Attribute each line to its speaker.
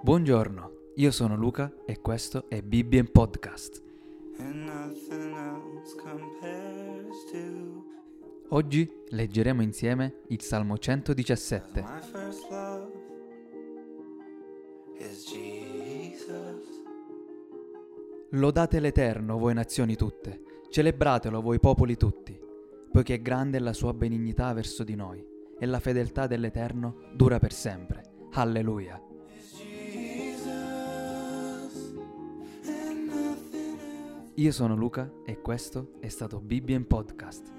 Speaker 1: Buongiorno, io sono Luca e questo è Bibbia in Podcast. Oggi leggeremo insieme il Salmo 117.
Speaker 2: my first love is Jesus.
Speaker 1: Lodate l'Eterno, voi nazioni tutte, celebratelo, voi popoli tutti, poiché è grande la sua benignità verso di noi, e la fedeltà dell'Eterno dura per sempre. Alleluia. Io sono Luca e questo è stato Bibbia in Podcast.